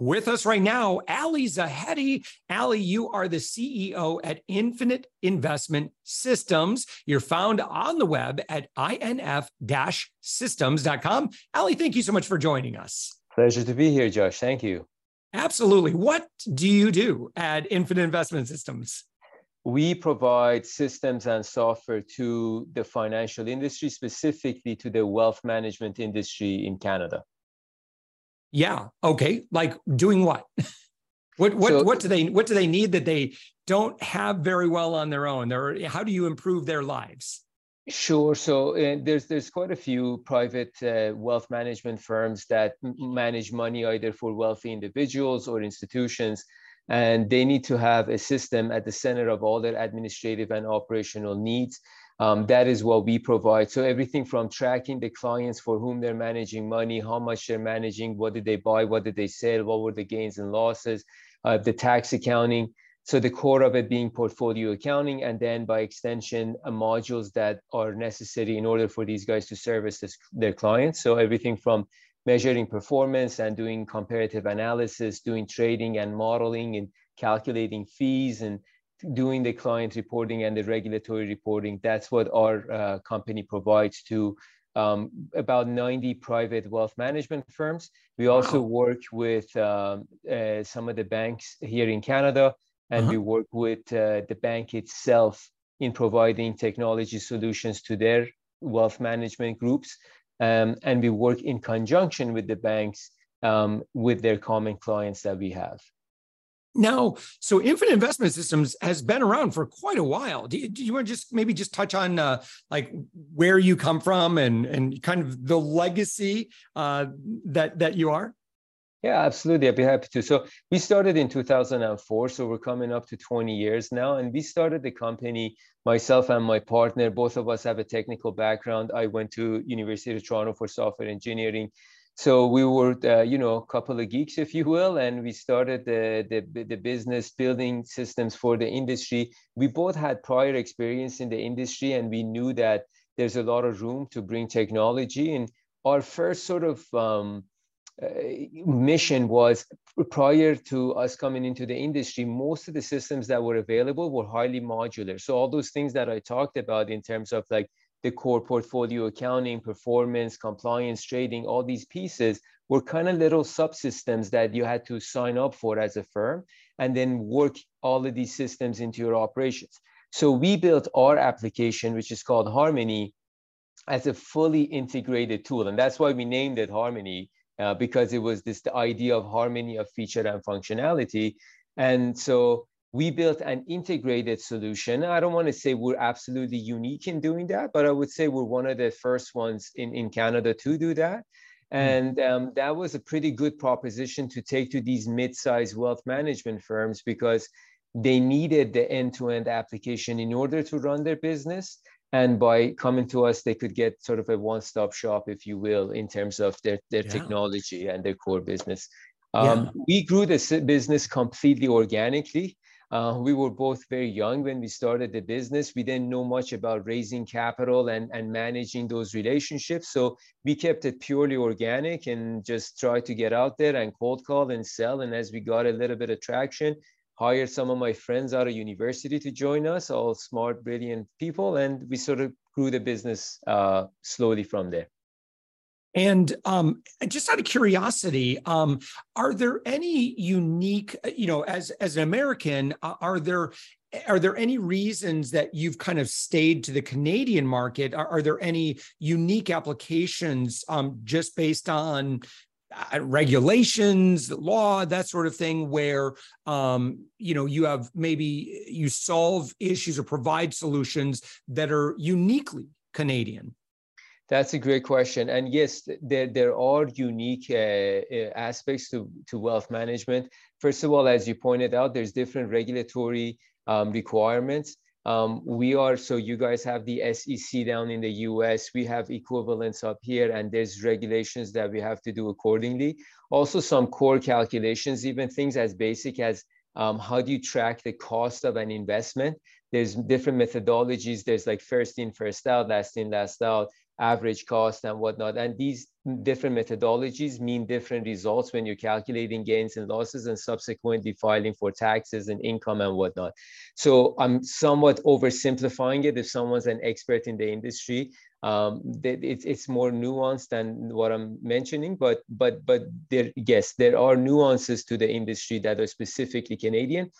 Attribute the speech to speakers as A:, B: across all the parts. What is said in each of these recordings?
A: With us right now, Ali Zahedi. Ali, you are the CEO at Infinite Investment Systems. You're found on the web at inf-systems.com. Ali, thank you so much for joining us.
B: Pleasure to be here, Josh. Thank you.
A: Absolutely. What do you do at Infinite Investment Systems?
B: We provide systems and software to the financial industry, specifically to the wealth management industry in Canada.
A: Yeah. Okay. Like doing what? what what so, what do they what do they need that they don't have very well on their own? They're, how do you improve their lives?
B: Sure. So uh, there's there's quite a few private uh, wealth management firms that manage money either for wealthy individuals or institutions, and they need to have a system at the center of all their administrative and operational needs um, that is what we provide. So everything from tracking the clients for whom they're managing money, how much they're managing, what did they buy, what did they sell, what were the gains and losses, uh, the tax accounting. So the core of it being portfolio accounting, and then by extension, uh, modules that are necessary in order for these guys to service this, their clients. So everything from measuring performance and doing comparative analysis, doing trading and modeling and calculating fees and doing the client reporting and the regulatory reporting. That's what our uh, company provides to um, about 90 private wealth management firms. We also work with um, uh, some of the banks here in Canada, and uh-huh. we work with uh, the bank itself in providing technology solutions to their wealth management groups. Um, and we work in conjunction with the banks um, with their common clients that we have.
A: Now, so Infinite Investment Systems has been around for quite a while. Do you, do you want to just maybe just touch on uh, like where you come from and and kind of the legacy uh, that that you are?
B: Yeah, absolutely. I'd be happy to. So we started in 2004, so we're coming up to 20 years now, and we started the company. Myself and my partner, both of us have a technical background. I went to University of Toronto for software engineering so we were uh, you know a couple of geeks if you will and we started the, the, the business building systems for the industry we both had prior experience in the industry and we knew that there's a lot of room to bring technology and our first sort of um, Uh, mission was prior to us coming into the industry most of the systems that were available were highly modular so all those things that i talked about in terms of like the core portfolio accounting, performance, compliance, trading, all these pieces were kind of little subsystems that you had to sign up for as a firm and then work all of these systems into your operations. So we built our application, which is called Harmony, as a fully integrated tool. And that's why we named it Harmony, uh, because it was this the idea of harmony of feature and functionality. And so we built an integrated solution. I don't want to say we're absolutely unique in doing that, but I would say we're one of the first ones in, in Canada to do that. Hmm. And um, that was a pretty good proposition to take to these mid-sized wealth management firms because they needed the end-to-end application in order to run their business. And by coming to us, they could get sort of a one-stop shop, if you will, in terms of their, their yeah. technology and their core business. Um, yeah. We grew this business completely organically. Uh, we were both very young when we started the business. We didn't know much about raising capital and, and managing those relationships. So we kept it purely organic and just tried to get out there and cold call and sell. And as we got a little bit of traction, hired some of my friends out of university to join us, all smart, brilliant people. And we sort of grew the business uh, slowly from there.
A: And um, just out of curiosity, um, are there any unique, uh, you know, as as an American, uh, are there are there any reasons that you've kind of stayed to the Canadian market? Are, are there any unique applications um, just based on regulations, law, that sort of thing, where um, you know you have maybe you solve issues or provide solutions that are uniquely Canadian?
B: That's a great question. And yes, there, there are unique uh, uh, aspects to, to wealth management. First of all, as you pointed out, there's different regulatory um, requirements. Um, we are, so you guys have the SEC down in the US, we have equivalents up here, and there's regulations that we have to do accordingly. Also, some core calculations, even things as basic as um, how do you track the cost of an investment? There's different methodologies. There's like first in, first out, last in, last out average cost and whatnot. And these different methodologies mean different results when you're calculating gains and losses and subsequently filing for taxes and income and whatnot. So I'm somewhat oversimplifying it. If someone's an expert in the industry, um, it's, it's more nuanced than what I'm mentioning, but but but there yes, there are nuances to the industry that are specifically Canadian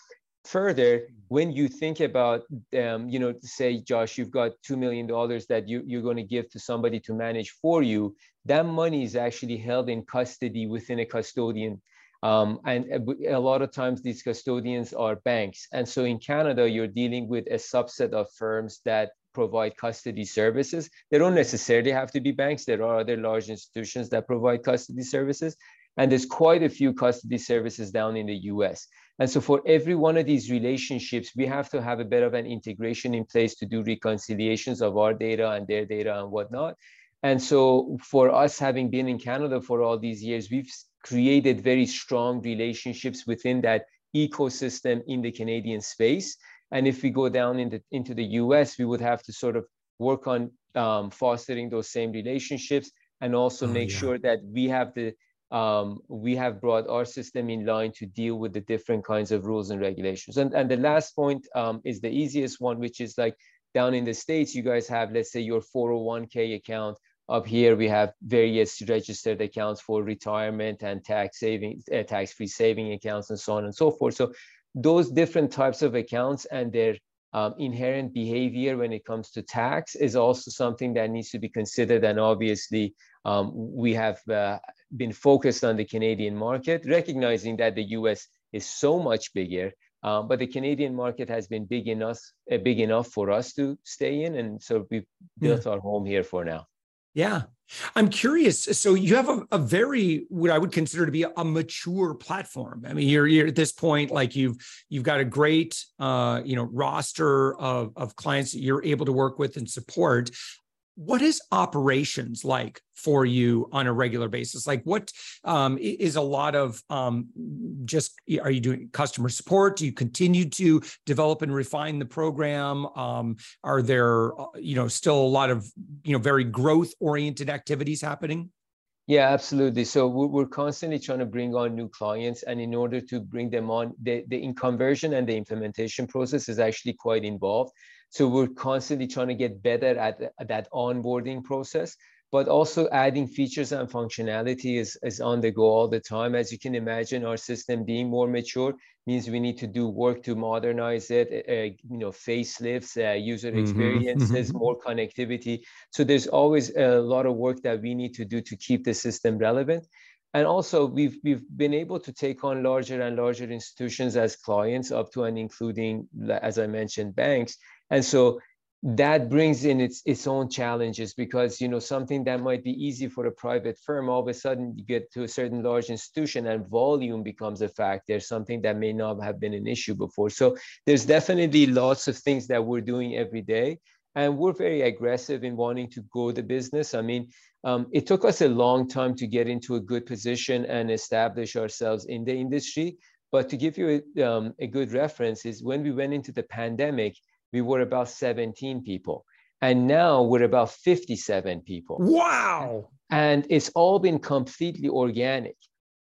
B: further when you think about um, you know say josh you've got $2 million that you, you're going to give to somebody to manage for you that money is actually held in custody within a custodian. Um, and a lot of times these custodians are banks. And so in canada you're dealing with a subset of firms that provide custody services. They don't necessarily have to be banks. There are other large institutions that provide custody services. And there's quite a few custody services down in the US. And so for every one of these relationships, we have to have a bit of an integration in place to do reconciliations of our data and their data and whatnot. And so for us having been in Canada for all these years, we've created very strong relationships within that ecosystem in the Canadian space. And if we go down into, into the US, we would have to sort of work on um, fostering those same relationships and also oh, make yeah. sure that we have the um, we have brought our system in line to deal with the different kinds of rules and regulations. And, and the last point um, is the easiest one, which is like down in the States, you guys have, let's say your 401k account. Up here, we have various registered accounts for retirement and tax saving, uh, tax-free saving accounts and so on and so forth. So those different types of accounts and their um, inherent behavior when it comes to tax is also something that needs to be considered. And obviously, um, we have uh, been focused on the Canadian market, recognizing that the US is so much bigger. Um, but the Canadian market has been big enough, uh, big enough for us to stay in, and so we've built yeah. our home here for now.
A: Yeah. I'm curious. So you have a, a, very what I would consider to be a, a, mature platform. I mean, you're, you're at this point, like you've you've got a great uh, you know roster of, of clients that you're able to work with and support what is operations like for you on a regular basis? Like what um, is a lot of um, just are you doing customer support? Do you continue to develop and refine the program? Um, are there uh, you know still a lot of you know very growth oriented activities happening
B: yeah, absolutely. So we're constantly trying to bring on new clients, and in order to bring them on, the, the conversion and the implementation process is actually quite involved. So we're constantly trying to get better at that onboarding process, but also adding features and functionality is, is on the go all the time. As you can imagine, our system being more mature means we need to do work to modernize it, uh, you know, facelifts, uh, user mm-hmm. experiences, mm-hmm. more connectivity. So there's always a lot of work that we need to do to keep the system relevant. And also, we've we've been able to take on larger and larger institutions as clients, up to and including, as I mentioned, banks. And so that brings in its its own challenges because you know something that might be easy for a private firm all of a sudden you get to a certain large institution and volume becomes a factor something that may not have been an issue before. So there's definitely lots of things that we're doing every day and we're very aggressive in wanting to grow the business. I mean um, it took us a long time to get into a good position and establish ourselves in the industry but to give you a, um, a good reference is when we went into the pandemic we were about 17 people. And now we're about 57 people.
A: Wow.
B: And it's all been completely organic.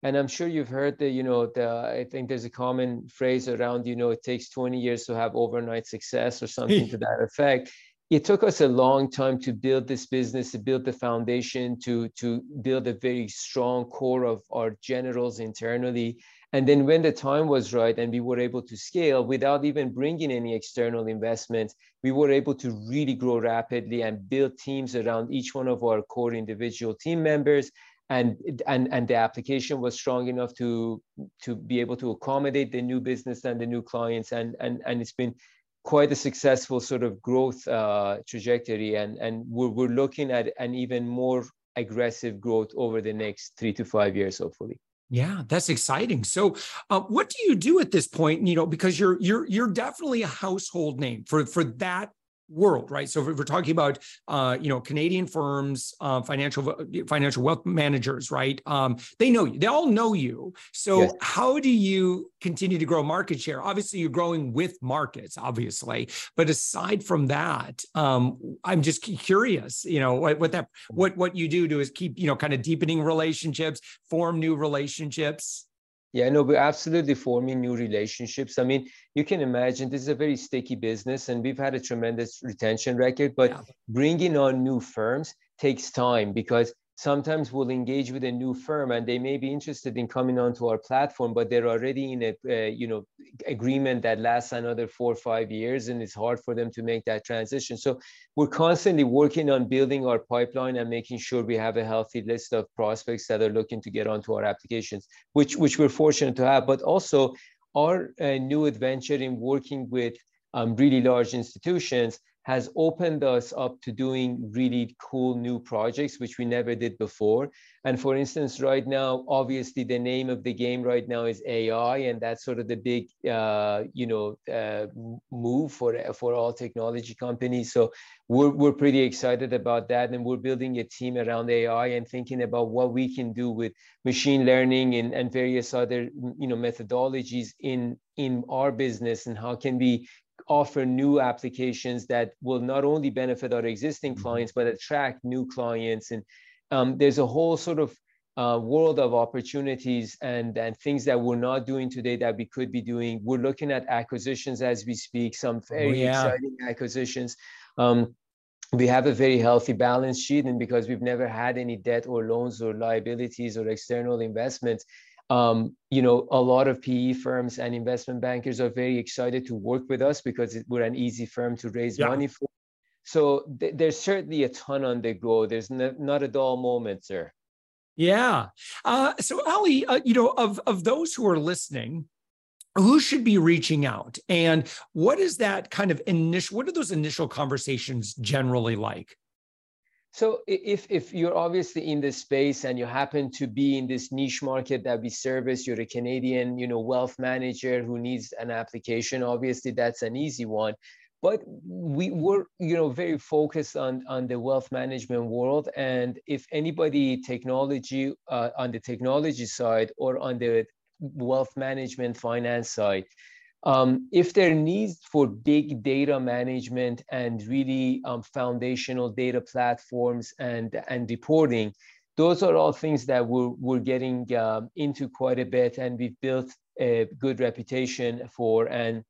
B: And I'm sure you've heard the, you know, the, I think there's a common phrase around, you know, it takes 20 years to have overnight success or something to that effect. It took us a long time to build this business, to build the foundation, to, to build a very strong core of our generals internally. And then when the time was right and we were able to scale without even bringing any external investment, we were able to really grow rapidly and build teams around each one of our core individual team members. And, and, and the application was strong enough to, to be able to accommodate the new business and the new clients. And, and, and it's been quite a successful sort of growth uh, trajectory. And, and we're, we're looking at an even more aggressive growth over the next three to five years, hopefully.
A: Yeah, that's exciting. So, uh, what do you do at this point? You know, because you're you're you're definitely a household name for for that world, right? So if we're talking about, uh, you know, Canadian firms, uh, financial financial wealth managers, right? Um, they know you. They all know you. So yes. how do you continue to grow market share? Obviously, you're growing with markets, obviously. But aside from that, um, I'm just curious. You know, what, what that what what you do to is keep you know kind of deepening relationships, form new relationships.
B: Yeah, no, we're absolutely forming new relationships. I mean, you can imagine this is a very sticky business and we've had a tremendous retention record, but yeah. bringing on new firms takes time because sometimes we'll engage with a new firm and they may be interested in coming onto our platform but they're already in a uh, you know agreement that lasts another four or five years and it's hard for them to make that transition. So we're constantly working on building our pipeline and making sure we have a healthy list of prospects that are looking to get onto our applications which which we're fortunate to have. But also our uh, new adventure in working with um, really large institutions has opened us up to doing really cool new projects, which we never did before. And for instance, right now, obviously the name of the game right now is AI, and that's sort of the big, uh, you know, uh, move for, for all technology companies. So we're, we're pretty excited about that. And we're building a team around AI and thinking about what we can do with machine learning and, and various other, you know, methodologies in, in our business and how can we offer new applications that will not only benefit our existing mm-hmm. clients, but attract new clients. And um, there's a whole sort of uh, world of opportunities and, and things that we're not doing today that we could be doing. We're looking at acquisitions as we speak, some oh, very oh, yeah. exciting acquisitions. Um, we have a very healthy balance sheet, and because we've never had any debt or loans or liabilities or external investments, um, you know, a lot of PE firms and investment bankers are very excited to work with us because we're an easy firm to raise yeah. money for. So th- there's certainly a ton on the go. There's not a dull moment, sir.
A: Yeah. Uh, so Ali, uh, you know, of of those who are listening, who should be reaching out, and what is that kind of initial? What are those initial conversations generally like?
B: So if, if you're obviously in this space and you happen to be in this niche market that we service, you're a Canadian, you know, wealth manager who needs an application, obviously that's an easy one. But we were, you know, very focused on, on the wealth management world. And if anybody technology uh, on the technology side or on the wealth management finance side, um, if there needs for big data management and really um, foundational data platforms and, and reporting, those are all things that we're, we're getting um, into quite a bit and we've built a good reputation for. And,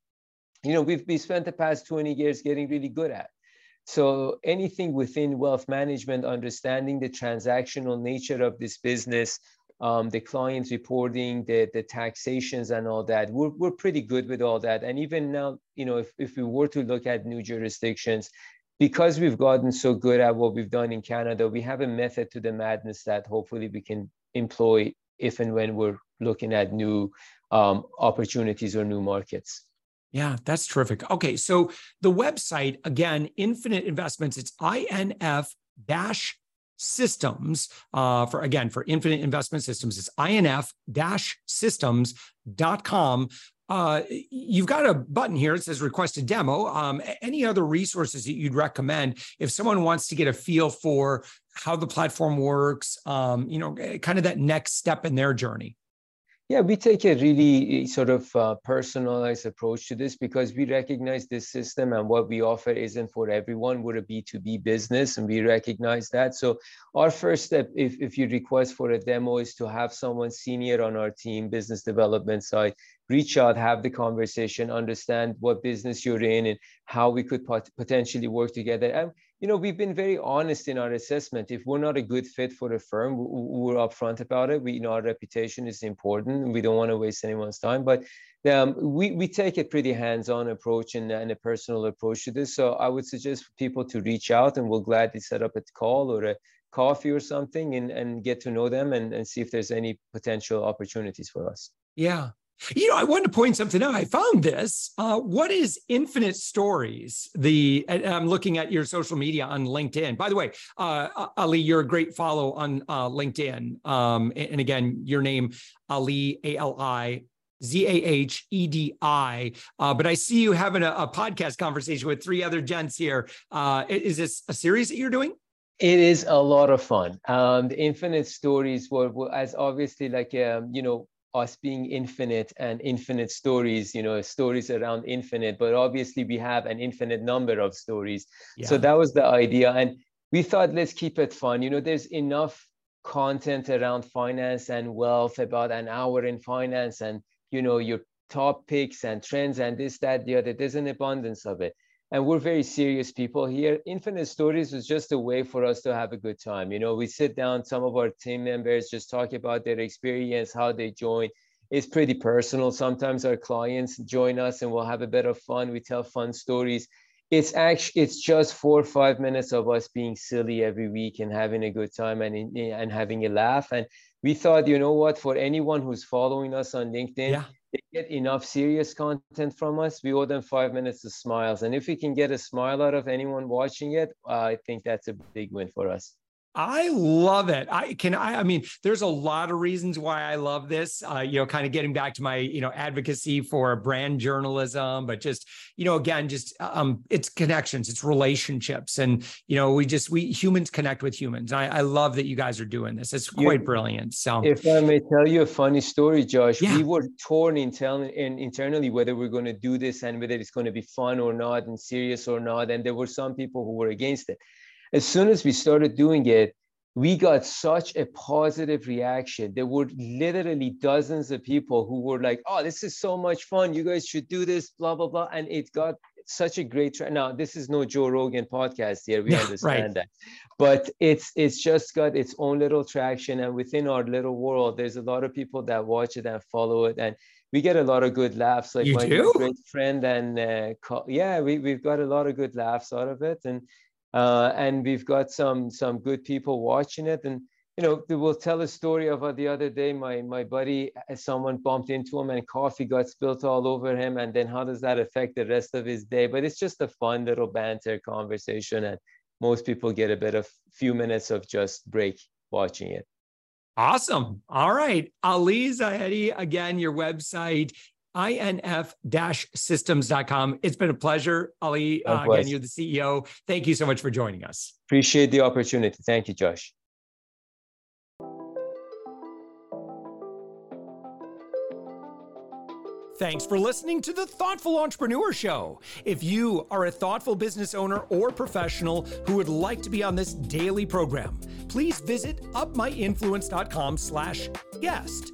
B: you know, we've, we spent the past 20 years getting really good at. So anything within wealth management, understanding the transactional nature of this business, um, the client reporting, the, the taxations and all that. We're, we're pretty good with all that. And even now, you know, if, if we were to look at new jurisdictions, because we've gotten so good at what we've done in Canada, we have a method to the madness that hopefully we can employ if and when we're looking at new um, opportunities or new markets.
A: Yeah, that's terrific. Okay, so the website again, Infinite Investments, it's INF dash systems uh, for again for infinite investment systems it's inf-systems.com uh, you've got a button here it says request a demo. Um, any other resources that you'd recommend if someone wants to get a feel for how the platform works um, you know kind of that next step in their journey
B: yeah, we take a really eh, sort of uh, personalized approach to this because we recognize this system and what we offer isn't for everyone. We're a B2B business and we recognize that. So our first step, if, if you request for a demo, is to have someone senior on our team, business development side, reach out, have the conversation, understand what business you're in and how we could pot- potentially work together. And you know, we've been very honest in our assessment. If we're not a good fit for the firm, we're upfront about it. We, you know, our reputation is important. We don't want to waste anyone's time, but um, we, we take a pretty hands-on approach and, and, a personal approach to this. So I would suggest for people to reach out and we'll gladly set up a call or a coffee or something and, and get to know them and, and see if there's any potential opportunities for us.
A: Yeah. You know, I wanted to point something out. I found this. Uh, what is Infinite Stories? The I'm looking at your social media on LinkedIn. By the way, uh, Ali, you're a great follow on uh, LinkedIn. Um, and again, your name Ali A L I Z A H E D I. Uh, but I see you having a, a, podcast conversation with three other gents here. Uh, is this a series that you're doing?
B: It is a lot of fun. Um, the Infinite Stories were, were as obviously like um, you know us being infinite and infinite stories, you know, stories around infinite, but obviously we have an infinite number of stories. Yeah. So that was the idea. And we thought, let's keep it fun. You know, there's enough content around finance and wealth about an hour in finance and, you know, your top picks and trends and this, that, the other. There's an abundance of it and we're very serious people here. Infinite Stories was just a way for us to have a good time. You know, we sit down, some of our team members just talk about their experience, how they join. It's pretty personal. Sometimes our clients join us and we'll have a bit of fun. We tell fun stories. It's actually it's just four or five minutes of us being silly every week and having a good time and and having a laugh. And we thought, you know what, for anyone who's following us on LinkedIn, yeah they get enough serious content from us, we owe them five minutes of smiles. And if we can get a smile out of anyone watching it, I think that's a big win for us.
A: I love it. I can. I, I mean, there's a lot of reasons why I love this. Uh, you know, kind of getting back to my you know advocacy for brand journalism, but just you know, again, just um, it's connections, it's relationships, and you know, we just we humans connect with humans. I, I love that you guys are doing this. It's quite you, brilliant. So,
B: if I may tell you a funny story, Josh, yeah. we were torn in, in internally whether we're going to do this and whether it's going to be fun or not and serious or not, and there were some people who were against it as soon as we started doing it, we got such a positive reaction. There were literally dozens of people who were like, "Oh, this is so much fun! You guys should do this." Blah blah blah, and it got such a great. Tra- now, this is no Joe Rogan podcast here. We understand right. that, but it's it's just got its own little traction, and within our little world, there's a lot of people that watch it and follow it, and we get a lot of good laughs.
A: Like you my do?
B: great friend, and uh, yeah, we we've got a lot of good laughs out of it, and uh, and we've got some some good people watching it and you know they will tell a story of uh, the other day my my buddy uh, someone bumped into him and coffee got spilled all over him and then how does that affect the rest of his day but it's just a fun little banter conversation and most people get a bit of few minutes of just break watching it
A: Awesome. All right. Ali Zahedi, again, your website inf-systems.com. It's been a pleasure, Ali. Uh, again, you're the CEO. Thank you so much for joining us.
B: Appreciate the opportunity. Thank you, Josh.
A: Thanks for listening to the Thoughtful Entrepreneur Show. If you are a thoughtful business owner or professional who would like to be on this daily program, please visit upmyinfluence.com slash guest.